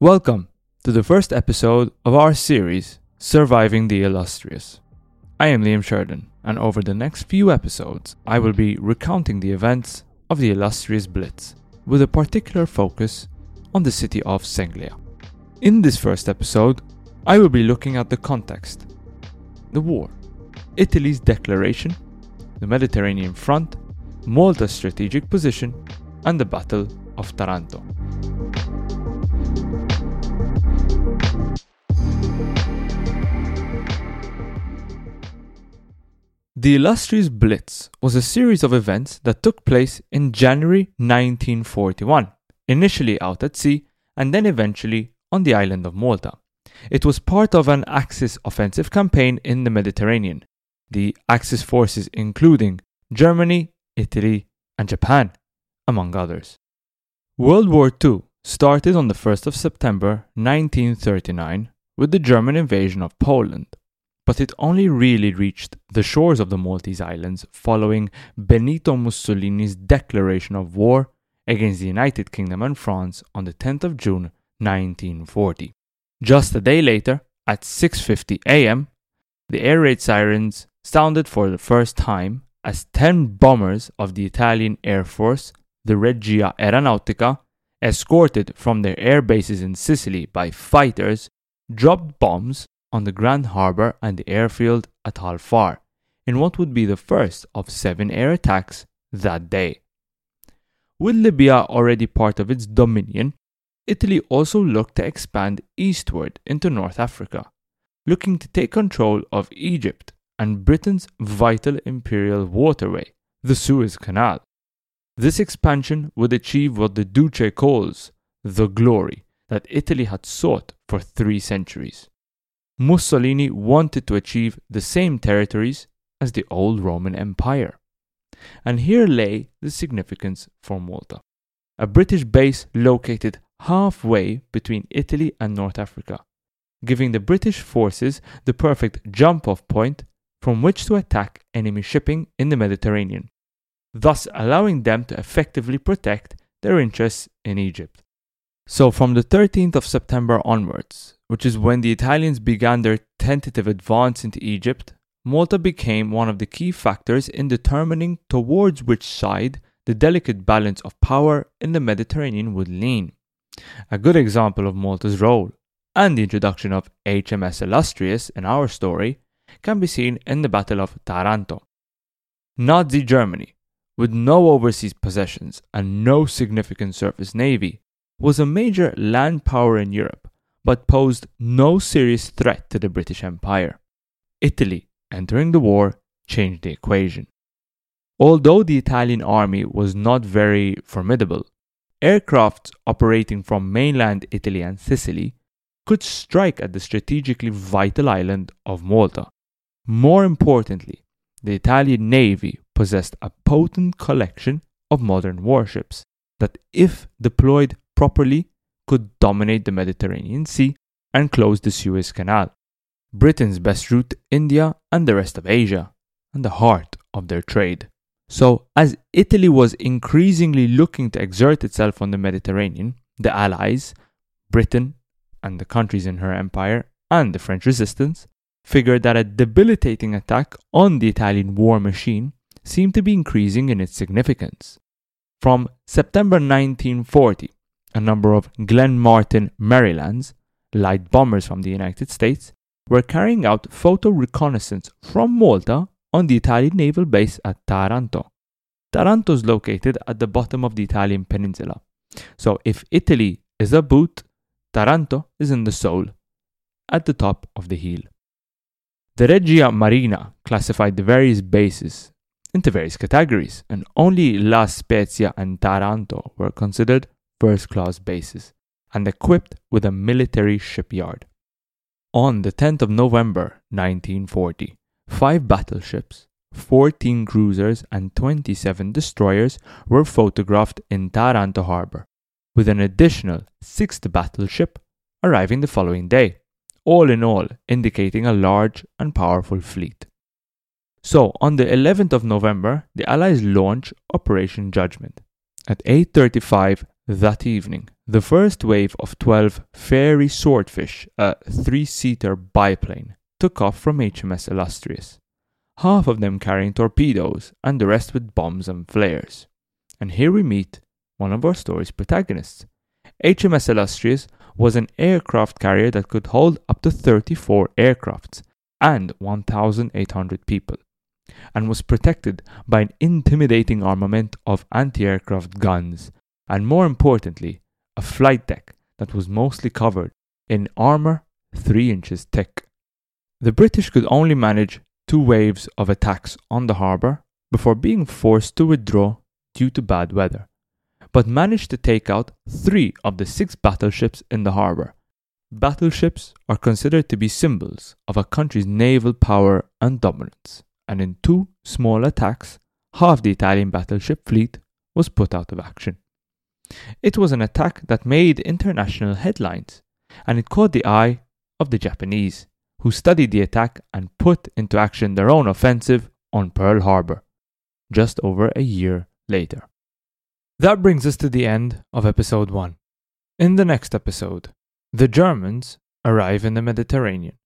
Welcome to the first episode of our series, Surviving the Illustrious. I am Liam Sheridan, and over the next few episodes, I will be recounting the events of the illustrious Blitz, with a particular focus on the city of Senglea. In this first episode, I will be looking at the context, the war, Italy's declaration, the Mediterranean front, Malta's strategic position, and the Battle of Taranto. The illustrious Blitz was a series of events that took place in January 1941, initially out at sea and then eventually on the island of Malta. It was part of an Axis offensive campaign in the Mediterranean, the Axis forces including Germany, Italy, and Japan, among others. World War II started on the 1st of September 1939 with the German invasion of Poland but it only really reached the shores of the Maltese Islands following Benito Mussolini's declaration of war against the United Kingdom and France on the 10th of June 1940. Just a day later, at 6:50 a.m., the air raid sirens sounded for the first time as 10 bombers of the Italian Air Force, the Regia Aeronautica, escorted from their air bases in Sicily by fighters, dropped bombs on the Grand Harbour and the airfield at Hal Far in what would be the first of seven air attacks that day. With Libya already part of its dominion, Italy also looked to expand eastward into North Africa, looking to take control of Egypt and Britain's vital imperial waterway, the Suez Canal. This expansion would achieve what the Duce calls the glory that Italy had sought for three centuries. Mussolini wanted to achieve the same territories as the old Roman Empire. And here lay the significance for Malta, a British base located halfway between Italy and North Africa, giving the British forces the perfect jump off point from which to attack enemy shipping in the Mediterranean, thus allowing them to effectively protect their interests in Egypt. So, from the 13th of September onwards, which is when the Italians began their tentative advance into Egypt, Malta became one of the key factors in determining towards which side the delicate balance of power in the Mediterranean would lean. A good example of Malta's role and the introduction of HMS Illustrious in our story can be seen in the Battle of Taranto. Nazi Germany, with no overseas possessions and no significant surface navy, was a major land power in Europe but posed no serious threat to the British Empire. Italy, entering the war, changed the equation. Although the Italian army was not very formidable, aircrafts operating from mainland Italy and Sicily could strike at the strategically vital island of Malta. More importantly, the Italian navy possessed a potent collection of modern warships that, if deployed properly, could dominate the Mediterranean Sea and close the Suez Canal, Britain's best route to India and the rest of Asia, and the heart of their trade. So, as Italy was increasingly looking to exert itself on the Mediterranean, the Allies, Britain, and the countries in her empire, and the French resistance, figured that a debilitating attack on the Italian war machine seemed to be increasing in its significance. From September 1940 a number of Glenn Martin Marylands, light bombers from the United States, were carrying out photo reconnaissance from Malta on the Italian naval base at Taranto. Taranto is located at the bottom of the Italian peninsula. So if Italy is a boot, Taranto is in the sole, at the top of the heel. The Regia Marina classified the various bases into various categories, and only La Spezia and Taranto were considered first class bases and equipped with a military shipyard. On the 10th of November 1940, five battleships, 14 cruisers, and 27 destroyers were photographed in Taranto harbor, with an additional sixth battleship arriving the following day, all in all indicating a large and powerful fleet. So, on the 11th of November, the Allies launch Operation Judgment. At 8:35, That evening, the first wave of 12 Fairey Swordfish, a three seater biplane, took off from HMS Illustrious, half of them carrying torpedoes and the rest with bombs and flares. And here we meet one of our story's protagonists. HMS Illustrious was an aircraft carrier that could hold up to 34 aircrafts and 1,800 people, and was protected by an intimidating armament of anti aircraft guns, and more importantly, a flight deck that was mostly covered in armour 3 inches thick. The British could only manage two waves of attacks on the harbour before being forced to withdraw due to bad weather, but managed to take out three of the six battleships in the harbour. Battleships are considered to be symbols of a country's naval power and dominance, and in two small attacks, half the Italian battleship fleet was put out of action. It was an attack that made international headlines, and it caught the eye of the Japanese, who studied the attack and put into action their own offensive on Pearl Harbor, just over a year later. That brings us to the end of episode 1. In the next episode, the Germans arrive in the Mediterranean.